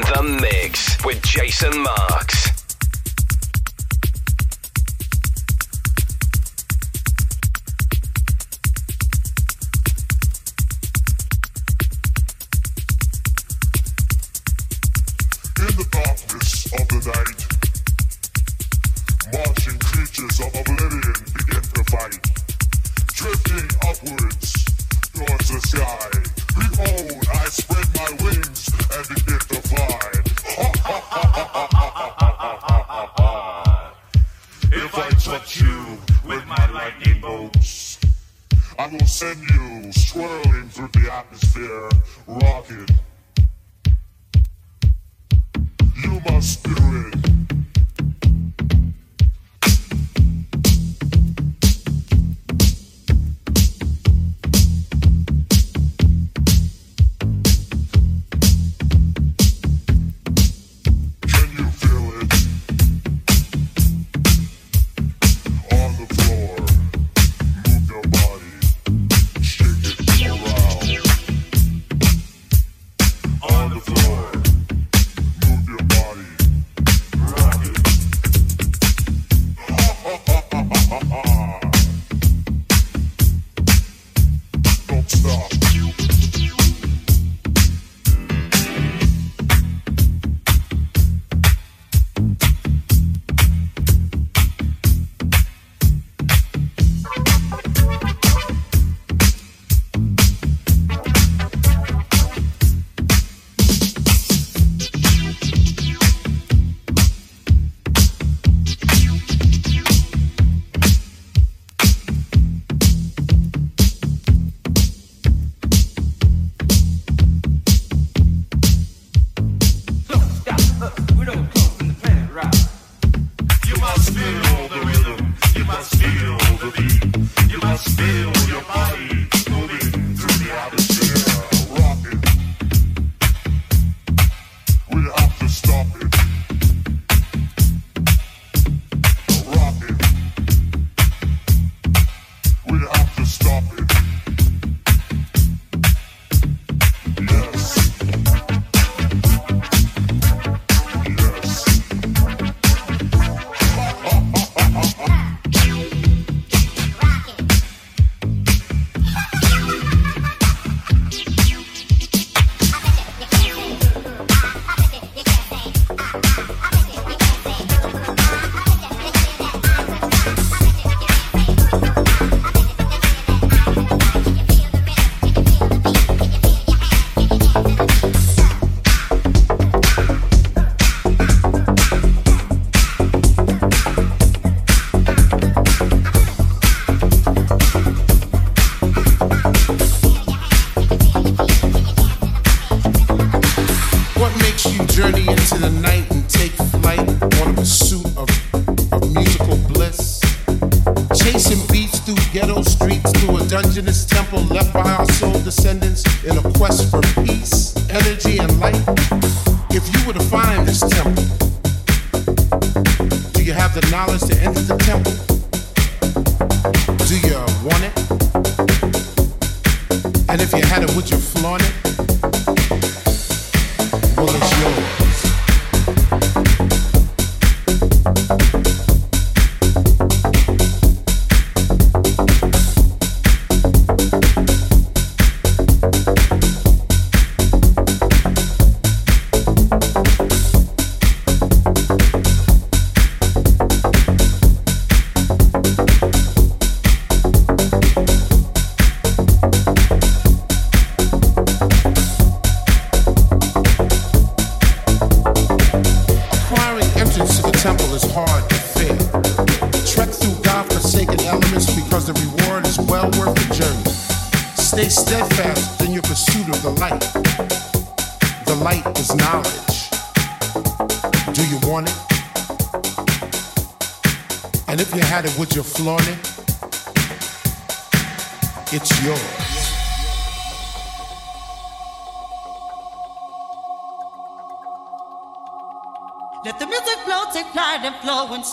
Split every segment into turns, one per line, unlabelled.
the mix with Jason Marks.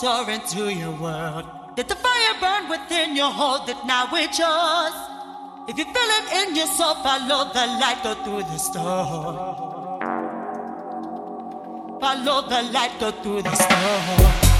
Soar into your world. Let the fire burn within your hold that now it's yours. If you feel it in your soul, follow the light, go through the storm. Follow the light, go through the storm.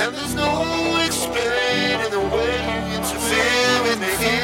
And there's no explaining the way to feel when they hear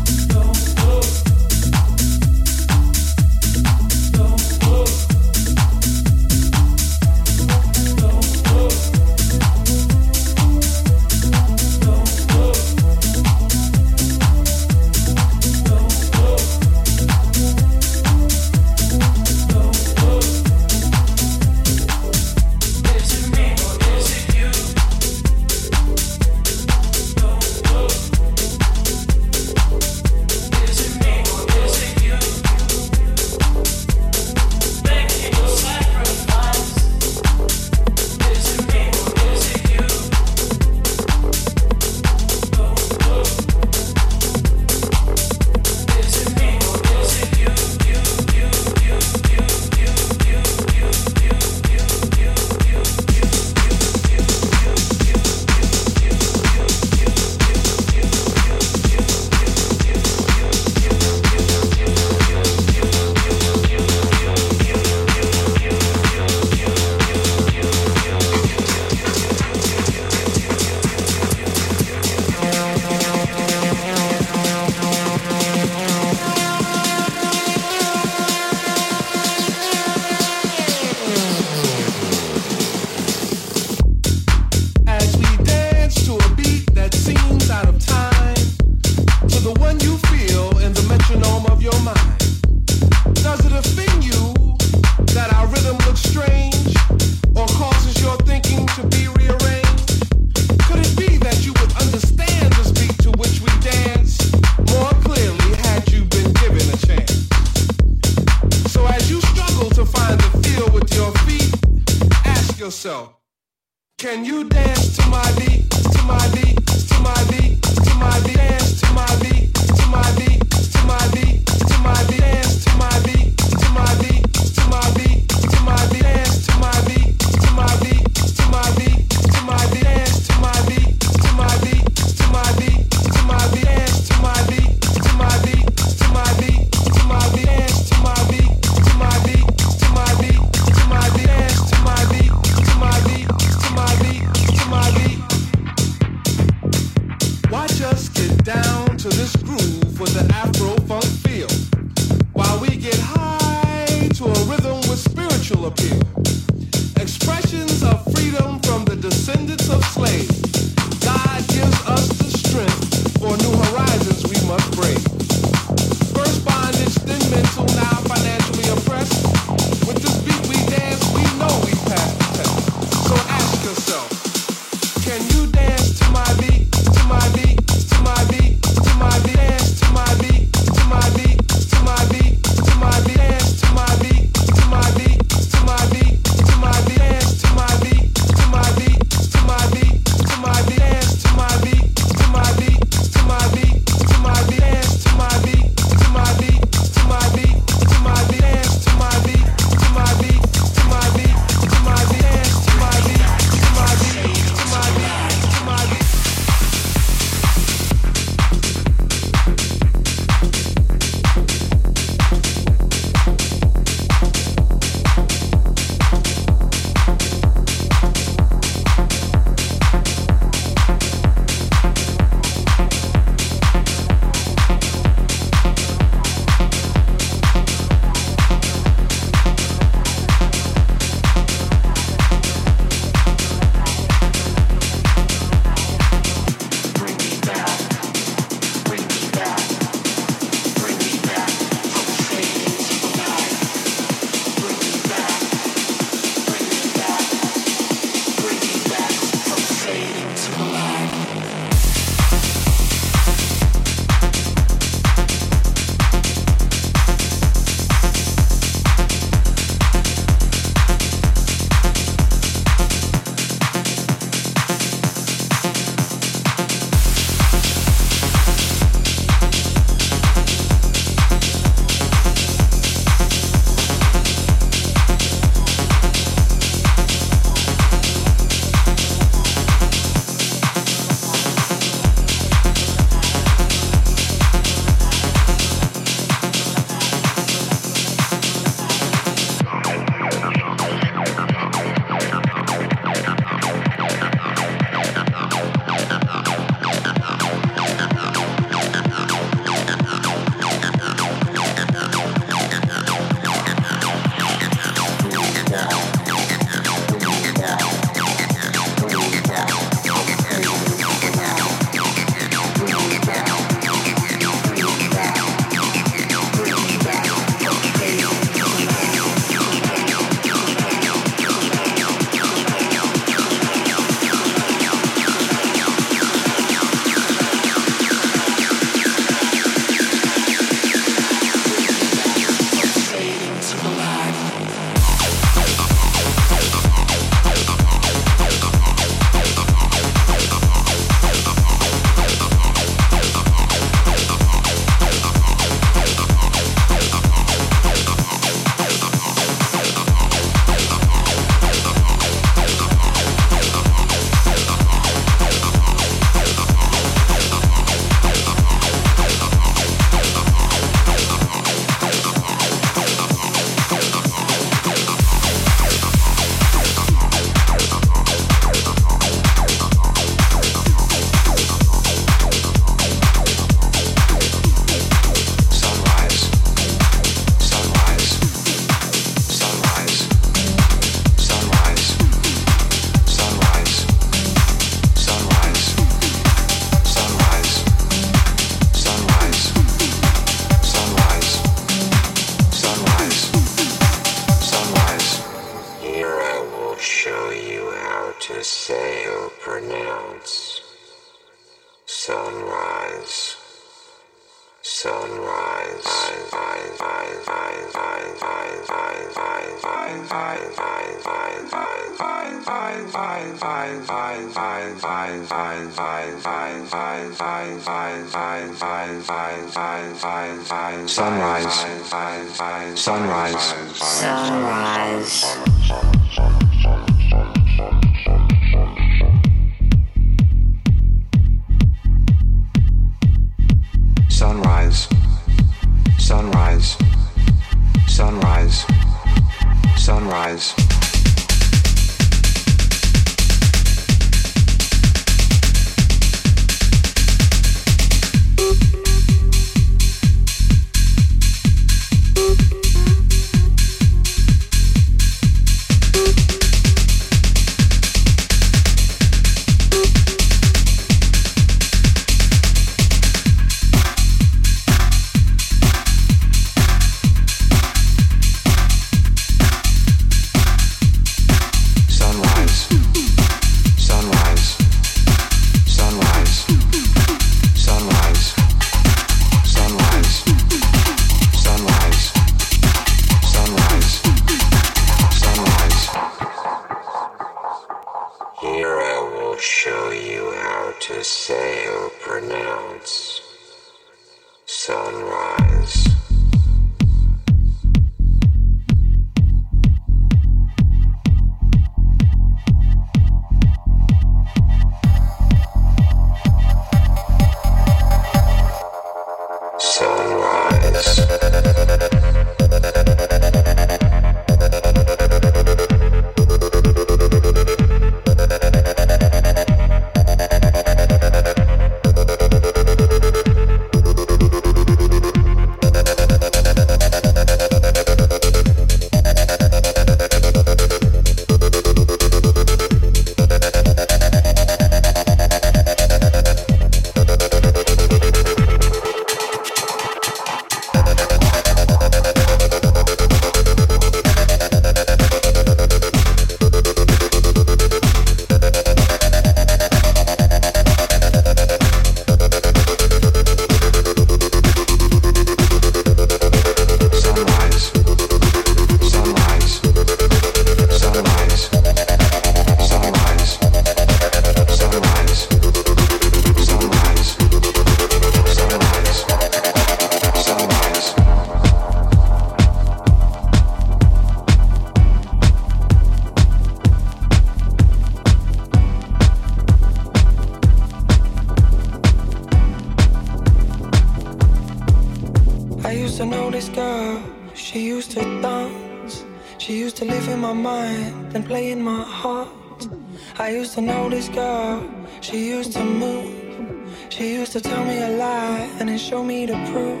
She used to tell me a lie and then show me the proof.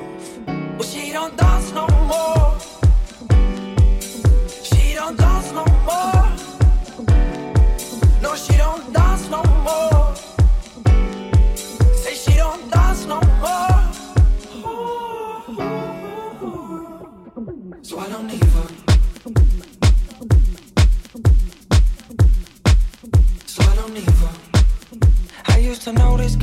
Well, she don't dance no more. She don't dance no more. No, she don't dance no more. Say she don't dance no more. So I don't need her. So I don't need her. I used to know this